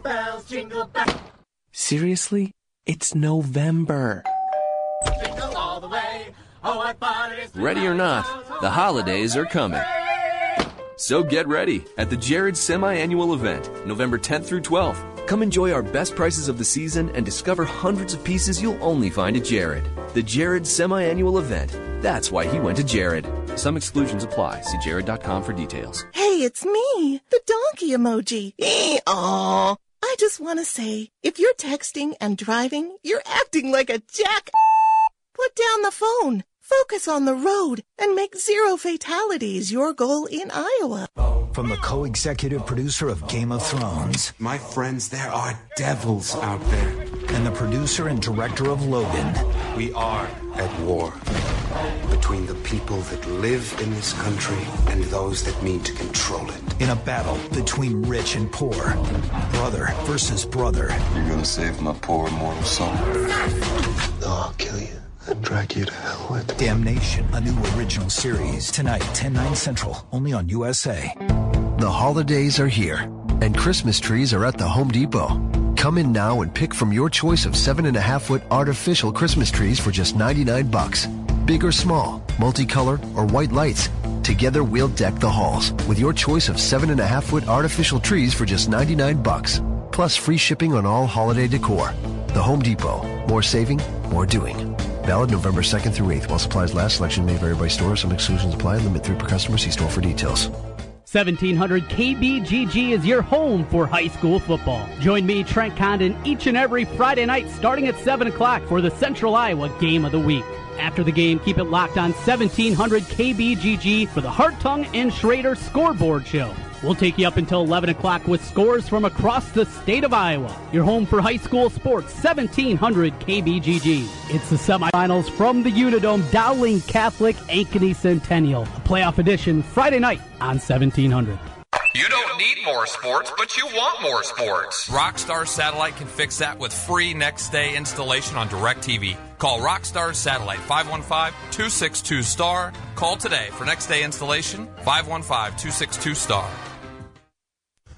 Bells, jingle bells. Seriously? It's November. Jingle all the way. Oh, what fun it is Ready or not, the holidays are coming. So get ready at the Jared Semi-Annual Event, November 10th through 12th. Come enjoy our best prices of the season and discover hundreds of pieces you'll only find at Jared. The Jared Semi-Annual Event. That's why he went to Jared. Some exclusions apply. See jared.com for details. Hey, it's me, the donkey emoji. Aw. I just want to say, if you're texting and driving, you're acting like a jack. Put down the phone, focus on the road, and make zero fatalities your goal in Iowa. From the co executive producer of Game of Thrones. My friends, there are devils out there. And the producer and director of Logan. We are at war between the people that live in this country and those that mean to control it. In a battle between rich and poor. Brother versus brother. You're gonna save my poor immortal soul. No, I'll kill you and drag you to hell with me. Damnation, a new original series. Tonight, 10 9 Central, only on USA. The holidays are here, and Christmas trees are at the Home Depot. Come in now and pick from your choice of seven and a half foot artificial Christmas trees for just 99 bucks. Big or small, multicolor or white lights. Together we'll deck the halls with your choice of seven and a half foot artificial trees for just 99 bucks. Plus free shipping on all holiday decor. The Home Depot. More saving, more doing. Valid November 2nd through 8th while supplies last. Selection may vary by store. Some exclusions apply. Limit 3 per customer. See store for details. 1700 KBGG is your home for high school football. Join me, Trent Condon, each and every Friday night starting at 7 o'clock for the Central Iowa Game of the Week. After the game, keep it locked on 1700 KBGG for the Hartung and Schrader Scoreboard Show. We'll take you up until 11 o'clock with scores from across the state of Iowa. Your home for high school sports, 1700 KBGG. It's the semifinals from the Unidome Dowling Catholic Ankeny Centennial, a playoff edition Friday night on 1700. You don't need more sports, but you want more sports. Rockstar Satellite can fix that with free next day installation on DirecTV. Call Rockstar Satellite 515-262-STAR. Call today for next day installation 515-262-STAR.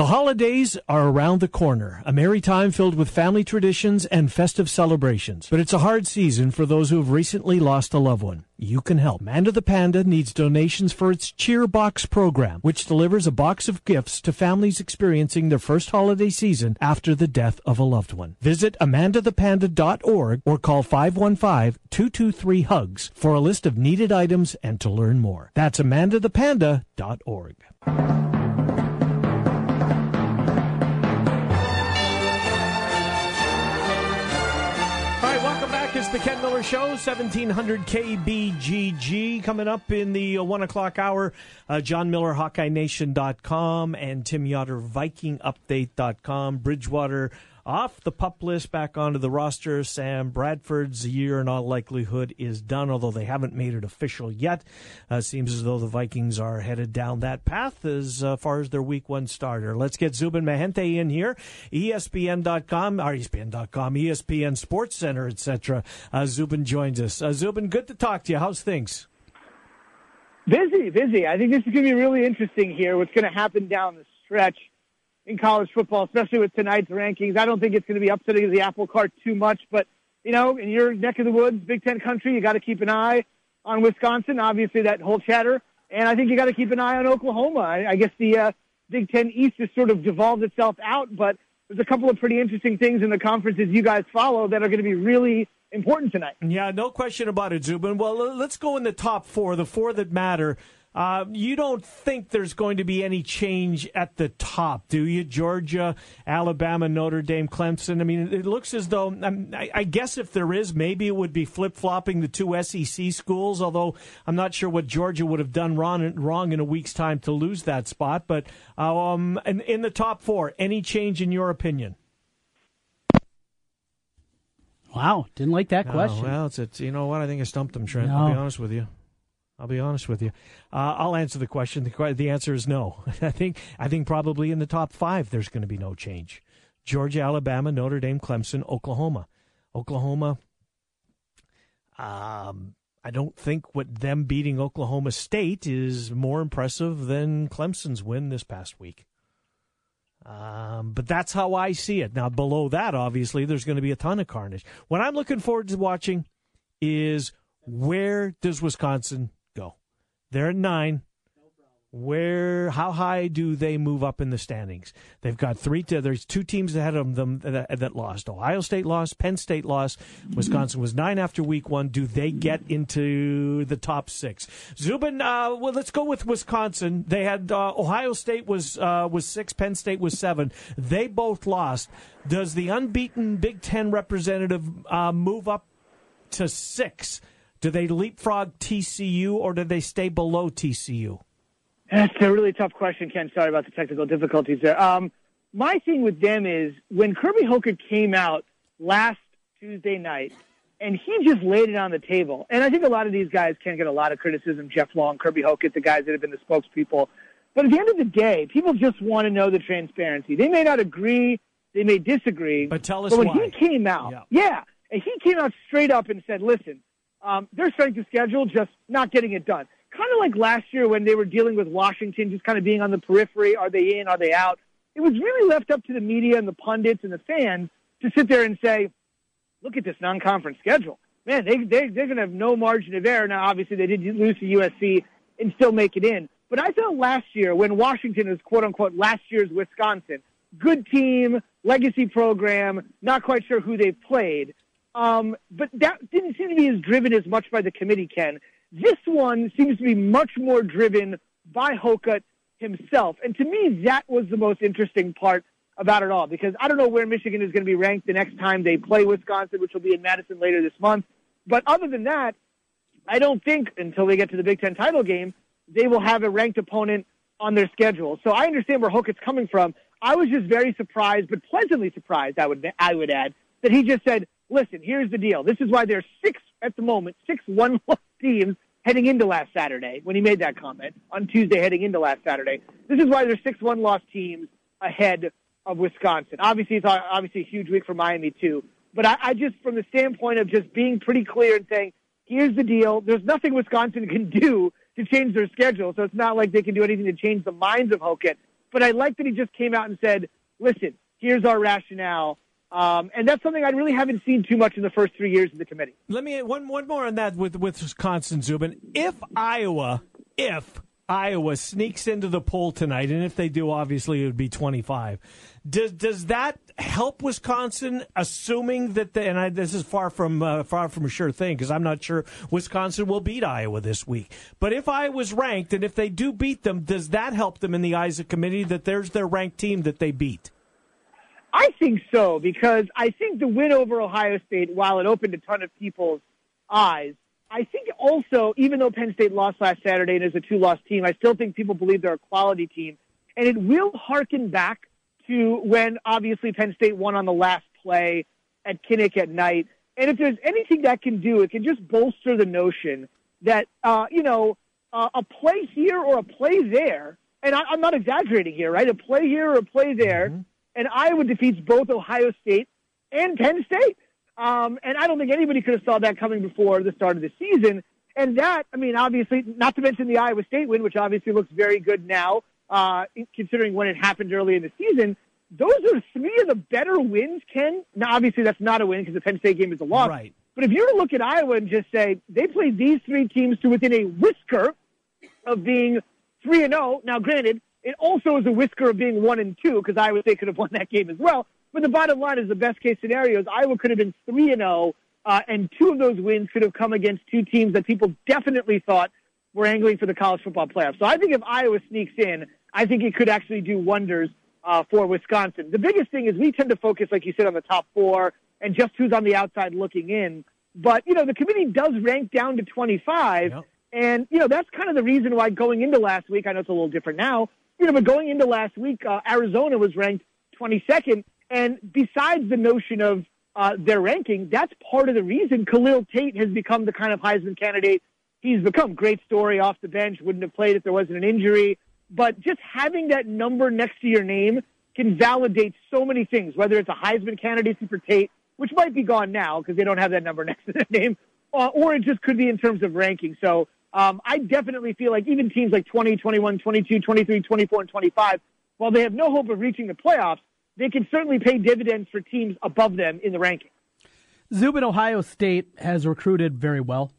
The holidays are around the corner, a merry time filled with family traditions and festive celebrations. But it's a hard season for those who have recently lost a loved one. You can help. Amanda the Panda needs donations for its Cheer Box program, which delivers a box of gifts to families experiencing their first holiday season after the death of a loved one. Visit amandathepanda.org or call 515-223-HUGS for a list of needed items and to learn more. That's amandathepanda.org. the Ken Miller Show, 1700 KBGG. Coming up in the uh, 1 o'clock hour, uh, John Miller, HawkeyeNation.com, and Tim Yotter, VikingUpdate.com. Bridgewater off the pup list, back onto the roster. Sam Bradford's year in all likelihood is done, although they haven't made it official yet. Uh, seems as though the Vikings are headed down that path as uh, far as their week one starter. Let's get Zubin Mehenti in here. ESPN.com, or ESPN.com, ESPN Sports Center, etc. Uh, Zubin joins us. Uh, Zubin, good to talk to you. How's things? Busy, busy. I think this is going to be really interesting here. What's going to happen down the stretch in college football, especially with tonight's rankings. I don't think it's going to be upsetting the apple cart too much, but you know, in your neck of the woods, Big Ten country, you got to keep an eye on Wisconsin. Obviously, that whole chatter, and I think you got to keep an eye on Oklahoma. I, I guess the uh, Big Ten East has sort of devolved itself out, but there's a couple of pretty interesting things in the conferences you guys follow that are going to be really important tonight. Yeah, no question about it, Zubin. Well, let's go in the top four, the four that matter. Uh, you don't think there's going to be any change at the top, do you? Georgia, Alabama, Notre Dame, Clemson. I mean, it looks as though, um, I, I guess if there is, maybe it would be flip flopping the two SEC schools, although I'm not sure what Georgia would have done wrong, wrong in a week's time to lose that spot. But um, in, in the top four, any change in your opinion? Wow, didn't like that question. Oh, well, it's, it's you know what? I think I stumped him, Trent. No. I'll be honest with you. I'll be honest with you. Uh, I'll answer the question. The, the answer is no. I think I think probably in the top five there's going to be no change. Georgia, Alabama, Notre Dame, Clemson, Oklahoma. Oklahoma. Um, I don't think what them beating Oklahoma State is more impressive than Clemson's win this past week. Um, but that's how I see it. Now, below that, obviously, there's going to be a ton of carnage. What I'm looking forward to watching is where does Wisconsin they're at nine. Where, how high do they move up in the standings? They've got three. There's two teams ahead of them that, that lost. Ohio State lost. Penn State lost. Wisconsin was nine after week one. Do they get into the top six? Zubin, uh, well, let's go with Wisconsin. They had uh, Ohio State was uh, was six. Penn State was seven. They both lost. Does the unbeaten Big Ten representative uh, move up to six? Do they leapfrog TCU or do they stay below TCU? That's a really tough question, Ken. Sorry about the technical difficulties there. Um, my thing with them is when Kirby Hocutt came out last Tuesday night and he just laid it on the table. And I think a lot of these guys can get a lot of criticism. Jeff Long, Kirby Hocutt, the guys that have been the spokespeople. But at the end of the day, people just want to know the transparency. They may not agree, they may disagree. But tell us but when why. he came out, yeah. yeah, and he came out straight up and said, "Listen, um, their strength of schedule just not getting it done. Kind of like last year when they were dealing with Washington, just kind of being on the periphery. Are they in? Are they out? It was really left up to the media and the pundits and the fans to sit there and say, look at this non-conference schedule. Man, they, they, they're going to have no margin of error. Now, obviously, they did lose to USC and still make it in. But I felt last year when Washington was quote unquote last year's Wisconsin, good team, legacy program, not quite sure who they played. Um, but that didn't seem to be as driven as much by the committee, Ken. This one seems to be much more driven by Hocutt himself. And to me, that was the most interesting part about it all because I don't know where Michigan is going to be ranked the next time they play Wisconsin, which will be in Madison later this month. But other than that, I don't think until they get to the Big Ten title game, they will have a ranked opponent on their schedule. So I understand where Hocutt's coming from. I was just very surprised, but pleasantly surprised. I would I would add that he just said, "Listen, here's the deal. This is why there's six at the moment, six one loss teams heading into last Saturday when he made that comment on Tuesday heading into last Saturday. This is why there's six one loss teams ahead of Wisconsin. Obviously, it's obviously a huge week for Miami too. But I, I just, from the standpoint of just being pretty clear and saying, here's the deal. There's nothing Wisconsin can do to change their schedule, so it's not like they can do anything to change the minds of Hocutt. But I like that he just came out and said, listen, here's our rationale. Um, and that's something I really haven't seen too much in the first three years of the committee. Let me one one more on that with with Wisconsin Zubin. If Iowa, if Iowa sneaks into the poll tonight, and if they do, obviously it would be twenty five. Does does that help Wisconsin? Assuming that, the, and I, this is far from uh, far from a sure thing because I'm not sure Wisconsin will beat Iowa this week. But if Iowa's ranked, and if they do beat them, does that help them in the eyes of committee that there's their ranked team that they beat? I think so because I think the win over Ohio State, while it opened a ton of people's eyes, I think also, even though Penn State lost last Saturday and is a two-loss team, I still think people believe they're a quality team, and it will harken back to when obviously Penn State won on the last play at Kinnick at night. And if there's anything that can do, it can just bolster the notion that uh, you know uh, a play here or a play there, and I, I'm not exaggerating here, right? A play here or a play there. Mm-hmm and Iowa defeats both Ohio State and Penn State. Um, and I don't think anybody could have saw that coming before the start of the season. And that, I mean, obviously, not to mention the Iowa State win, which obviously looks very good now, uh, considering when it happened early in the season. Those are three of the better wins, Ken. Now, obviously, that's not a win because the Penn State game is a loss. Right. But if you were to look at Iowa and just say they played these three teams to within a whisker of being three and zero. Now, granted, it also is a whisker of being one and two because Iowa State could have won that game as well. But the bottom line is the best case scenario is Iowa could have been three and zero, uh, and two of those wins could have come against two teams that people definitely thought were angling for the college football playoff. So I think if Iowa sneaks in, I think it could actually do wonders uh, for Wisconsin. The biggest thing is we tend to focus, like you said, on the top four and just who's on the outside looking in. But you know the committee does rank down to 25, yep. and you know that's kind of the reason why going into last week. I know it's a little different now you know, but going into last week, uh, Arizona was ranked 22nd. And besides the notion of uh, their ranking, that's part of the reason Khalil Tate has become the kind of Heisman candidate he's become. Great story off the bench, wouldn't have played if there wasn't an injury. But just having that number next to your name can validate so many things, whether it's a Heisman candidacy for Tate, which might be gone now because they don't have that number next to their name, uh, or it just could be in terms of ranking. So um, I definitely feel like even teams like 20, 21, 22, 23, 24, and 25, while they have no hope of reaching the playoffs, they can certainly pay dividends for teams above them in the ranking. Zubin, Ohio State has recruited very well.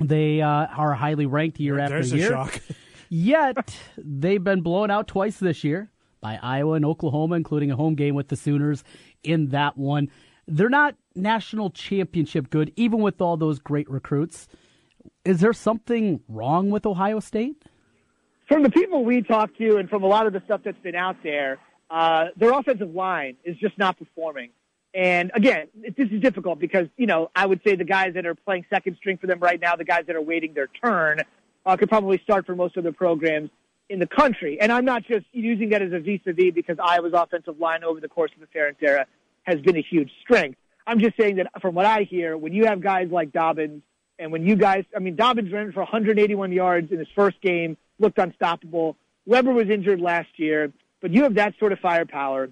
They uh, are highly ranked year after There's year. A shock. Yet they've been blown out twice this year by Iowa and Oklahoma, including a home game with the Sooners in that one. They're not national championship good, even with all those great recruits. Is there something wrong with Ohio State? From the people we talk to and from a lot of the stuff that's been out there, uh, their offensive line is just not performing. And again, this is difficult because, you know, I would say the guys that are playing second string for them right now, the guys that are waiting their turn, uh, could probably start for most of the programs in the country. And I'm not just using that as a vis-a-vis because Iowa's offensive line over the course of the Ferentz era has been a huge strength. I'm just saying that from what I hear, when you have guys like Dobbins and when you guys, I mean, Dobbins ran for 181 yards in his first game, looked unstoppable. Weber was injured last year, but you have that sort of firepower.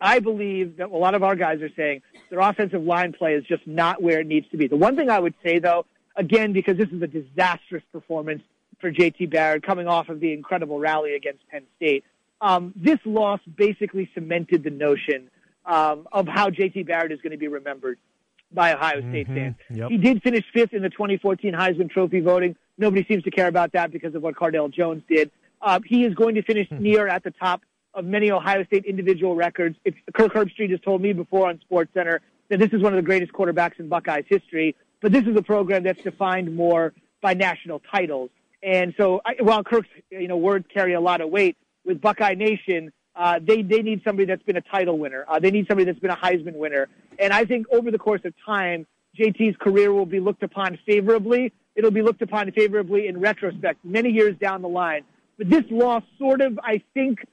I believe that a lot of our guys are saying their offensive line play is just not where it needs to be. The one thing I would say, though, again, because this is a disastrous performance for JT Barrett coming off of the incredible rally against Penn State, um, this loss basically cemented the notion um, of how JT Barrett is going to be remembered by Ohio State mm-hmm. fans. Yep. He did finish fifth in the 2014 Heisman Trophy voting. Nobody seems to care about that because of what Cardale Jones did. Uh, he is going to finish mm-hmm. near at the top of many Ohio State individual records. If Kirk Herbstreit has told me before on Sports Center that this is one of the greatest quarterbacks in Buckeyes history, but this is a program that's defined more by national titles. And so, I, while Kirk's you know words carry a lot of weight with Buckeye Nation, uh, they they need somebody that's been a title winner. Uh, they need somebody that's been a Heisman winner. And I think over the course of time, JT's career will be looked upon favorably. It'll be looked upon favorably in retrospect, many years down the line. But this loss sort of, I think,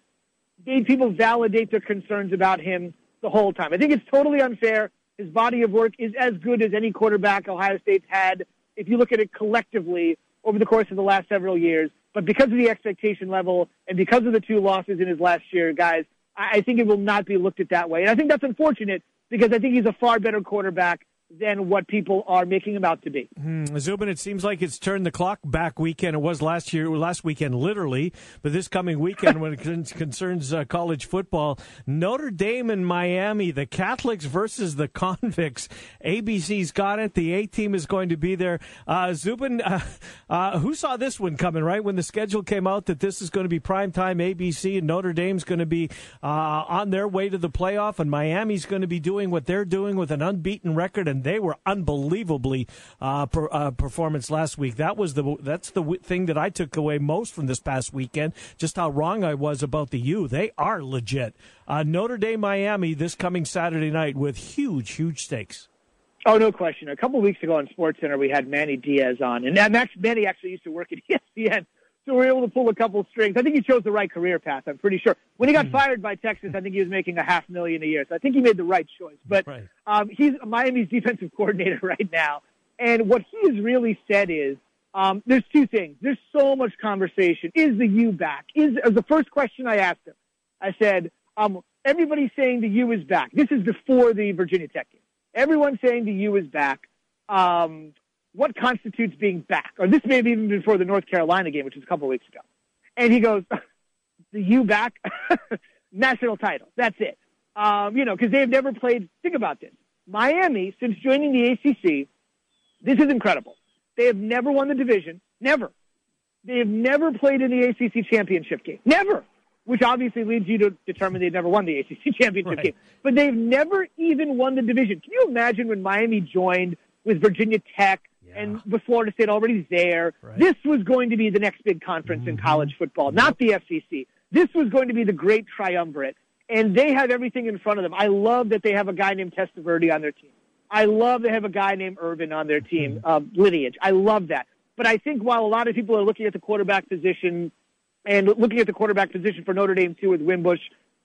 made people validate their concerns about him the whole time. I think it's totally unfair. His body of work is as good as any quarterback Ohio State's had if you look at it collectively over the course of the last several years. But because of the expectation level and because of the two losses in his last year, guys, I, I think it will not be looked at that way. And I think that's unfortunate because I think he's a far better quarterback than what people are making him out to be. Hmm. Zubin, it seems like it's turned the clock back weekend. It was last year, last weekend, literally, but this coming weekend, when it concerns uh, college football, Notre Dame and Miami, the Catholics versus the convicts. ABC's got it. The A team is going to be there. Uh, Zubin, uh, uh, who saw this one coming? Right when the schedule came out that this is going to be prime time ABC, and Notre Dame's going to be uh, on their way to the playoff, and Miami's going to be doing what they're doing with an unbeaten record and and they were unbelievably uh, per, uh, performance last week. That was the that's the w- thing that I took away most from this past weekend. Just how wrong I was about the U. They are legit. Uh, Notre Dame, Miami, this coming Saturday night with huge, huge stakes. Oh, no question. A couple of weeks ago on SportsCenter, we had Manny Diaz on, and Max Manny actually used to work at ESPN. So we were able to pull a couple strings. I think he chose the right career path. I'm pretty sure. When he got mm. fired by Texas, I think he was making a half million a year. So I think he made the right choice. But right. um, he's Miami's defensive coordinator right now, and what he has really said is um, there's two things. There's so much conversation. Is the U back? Is uh, the first question I asked him? I said, um, everybody's saying the U is back. This is before the Virginia Tech game. Everyone's saying the U is back. Um, what constitutes being back? Or this may have even been before the North Carolina game, which was a couple of weeks ago. And he goes, the U back? National title. That's it. Um, you know, because they've never played. Think about this. Miami, since joining the ACC, this is incredible. They have never won the division. Never. They have never played in the ACC championship game. Never. Which obviously leads you to determine they've never won the ACC championship right. game. But they've never even won the division. Can you imagine when Miami joined with Virginia Tech and with Florida State already there, right. this was going to be the next big conference mm-hmm. in college football, not the SEC. This was going to be the great triumvirate, and they have everything in front of them. I love that they have a guy named Testaverde on their team. I love they have a guy named Irvin on their team, mm-hmm. um, lineage. I love that. But I think while a lot of people are looking at the quarterback position and looking at the quarterback position for Notre Dame too with Wimbush,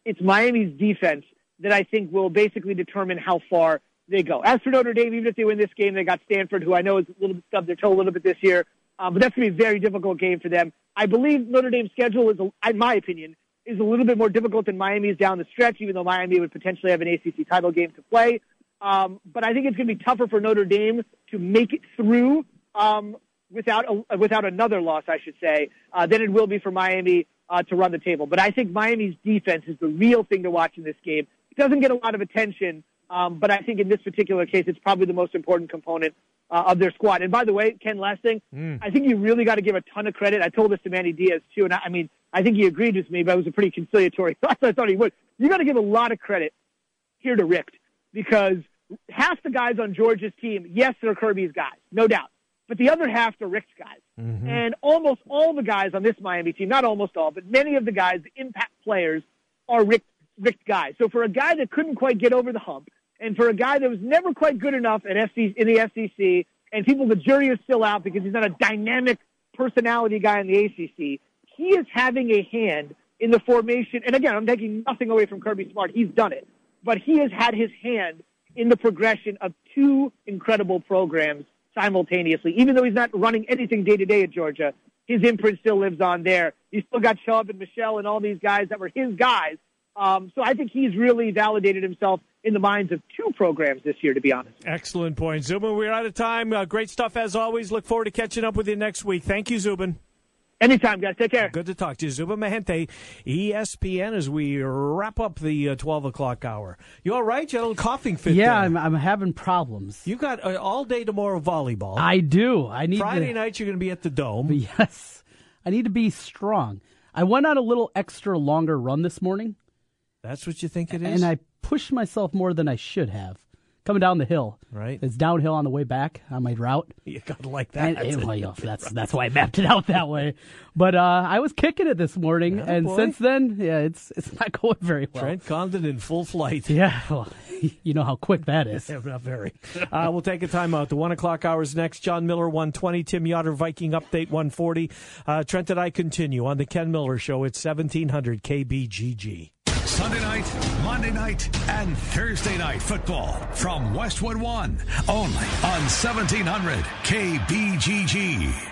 it's Miami's defense that I think will basically determine how far they go. As for Notre Dame, even if they win this game, they got Stanford, who I know is a little bit stubbed their toe a little bit this year. Um, but that's going to be a very difficult game for them. I believe Notre Dame's schedule is, in my opinion, is a little bit more difficult than Miami's down the stretch, even though Miami would potentially have an ACC title game to play. Um, but I think it's going to be tougher for Notre Dame to make it through um, without a, without another loss, I should say, uh, than it will be for Miami uh, to run the table. But I think Miami's defense is the real thing to watch in this game. It doesn't get a lot of attention, um, but I think in this particular case, it's probably the most important component uh, of their squad. And by the way, Ken, last thing, mm. I think you really got to give a ton of credit. I told this to Manny Diaz too, and I, I mean, I think he agreed with me, but it was a pretty conciliatory thought. I thought he would. You got to give a lot of credit here to Richt because half the guys on Georgia's team, yes, they're Kirby's guys, no doubt. But the other half are Richt's guys. Mm-hmm. And almost all the guys on this Miami team, not almost all, but many of the guys, the impact players, are Richt, Richt guys. So for a guy that couldn't quite get over the hump, and for a guy that was never quite good enough at SC, in the SEC, and people, the jury is still out because he's not a dynamic personality guy in the ACC, he is having a hand in the formation. And again, I'm taking nothing away from Kirby Smart. He's done it. But he has had his hand in the progression of two incredible programs simultaneously. Even though he's not running anything day to day at Georgia, his imprint still lives on there. He's still got Chubb and Michel and all these guys that were his guys. Um, so I think he's really validated himself in the minds of two programs this year, to be honest. Excellent point. Zubin, we're out of time. Uh, great stuff as always. Look forward to catching up with you next week. Thank you, Zubin. Anytime, guys. Take care. Good to talk to you. Zubin Mehenti, ESPN, as we wrap up the uh, 12 o'clock hour. You all right? You had a little coughing fit Yeah, I'm, I'm, having problems. You got uh, all day tomorrow volleyball. I do. I need Friday to, night, you're going to be at the Dome. Yes. I need to be strong. I went on a little extra longer run this morning. That's what you think it is? And I pushed myself more than I should have coming down the hill. Right. It's downhill on the way back on my route. You gotta like that. And, and, well, that's that's why I mapped it out that way. But uh, I was kicking it this morning, Oh, and boy. since then, yeah, it's it's not going very well. Trent Condon in full flight. Yeah, well, you know how quick that is. Yeah, not very. Uh, we'll take a timeout. The one o'clock hours next. John Miller, 120. Tim Yotter, Viking Update, 140. Uh, Trent and I continue on the Ken Miller Show. It's 1700 KBGG. Sunday night, Monday night, and Thursday night football from Westwood One, only on 1700 KBGG.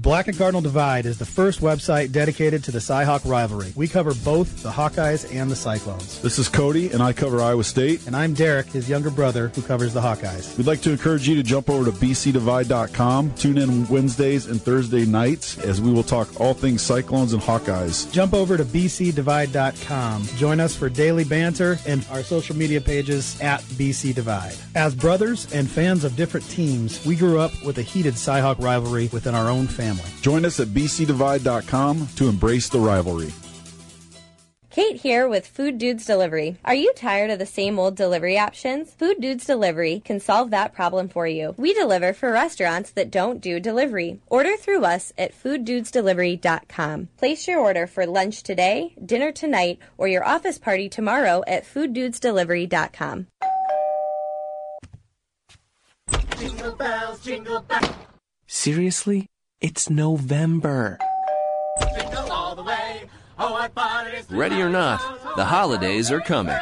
Black and Cardinal Divide is the first website dedicated to the Cyhawk rivalry. We cover both the Hawkeyes and the Cyclones. This is Cody, and I cover Iowa State. And I'm Derek, his younger brother, who covers the Hawkeyes. We'd like to encourage you to jump over to bcdivide.com. Tune in Wednesdays and Thursday nights as we will talk all things Cyclones and Hawkeyes. Jump over to bcdivide.com. Join us for daily banter and our social media pages at BC Divide. As brothers and fans of different teams, we grew up with a heated Cyhawk rivalry within our own family. Join us at bcdivide.com to embrace the rivalry. Kate here with Food Dudes Delivery. Are you tired of the same old delivery options? Food Dudes Delivery can solve that problem for you. We deliver for restaurants that don't do delivery. Order through us at fooddudesdelivery.com. Place your order for lunch today, dinner tonight, or your office party tomorrow at fooddudesdelivery.com. Jingle bells, jingle bells, Seriously? It's November. Ready or not, the holidays are coming.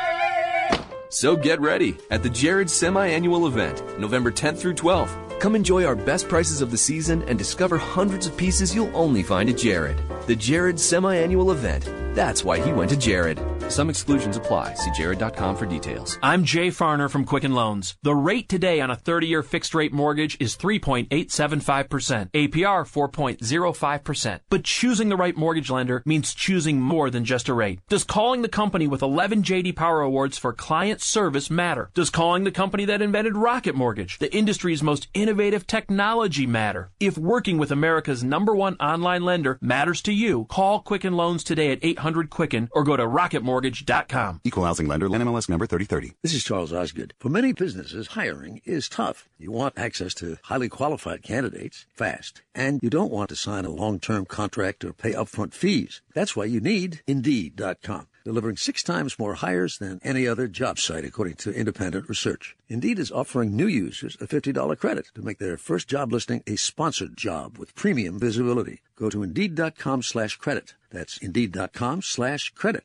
So get ready at the Jared Semi-Annual Event, November 10th through 12th. Come enjoy our best prices of the season and discover hundreds of pieces you'll only find at Jared. The Jared Semi-Annual Event. That's why he went to Jared. Some exclusions apply. See jared.com for details. I'm Jay Farner from Quicken Loans. The rate today on a 30-year fixed rate mortgage is 3.875%, APR 4.05%. But choosing the right mortgage lender means choosing more than just a rate. Does calling the company with 11 JD Power Awards for client service matter? Does calling the company that invented Rocket Mortgage, the industry's most innovative technology matter? If working with America's number one online lender matters to you, call Quicken Loans today at 800 Quicken or go to rocketmortgage.com. Equal housing lender, NMLS number 3030. This is Charles Osgood. For many businesses, hiring is tough. You want access to highly qualified candidates fast, and you don't want to sign a long-term contract or pay upfront fees. That's why you need Indeed.com. Delivering six times more hires than any other job site, according to independent research. Indeed is offering new users a $50 credit to make their first job listing a sponsored job with premium visibility. Go to Indeed.com slash credit. That's Indeed.com slash credit.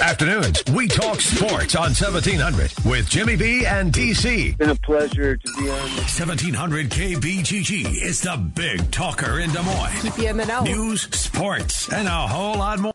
Afternoons, we talk sports on 1700 with Jimmy B and TC. been a pleasure to be on. 1700 KBGG is the big talker in Des Moines. Keep you in the know. News, sports, and a whole lot more.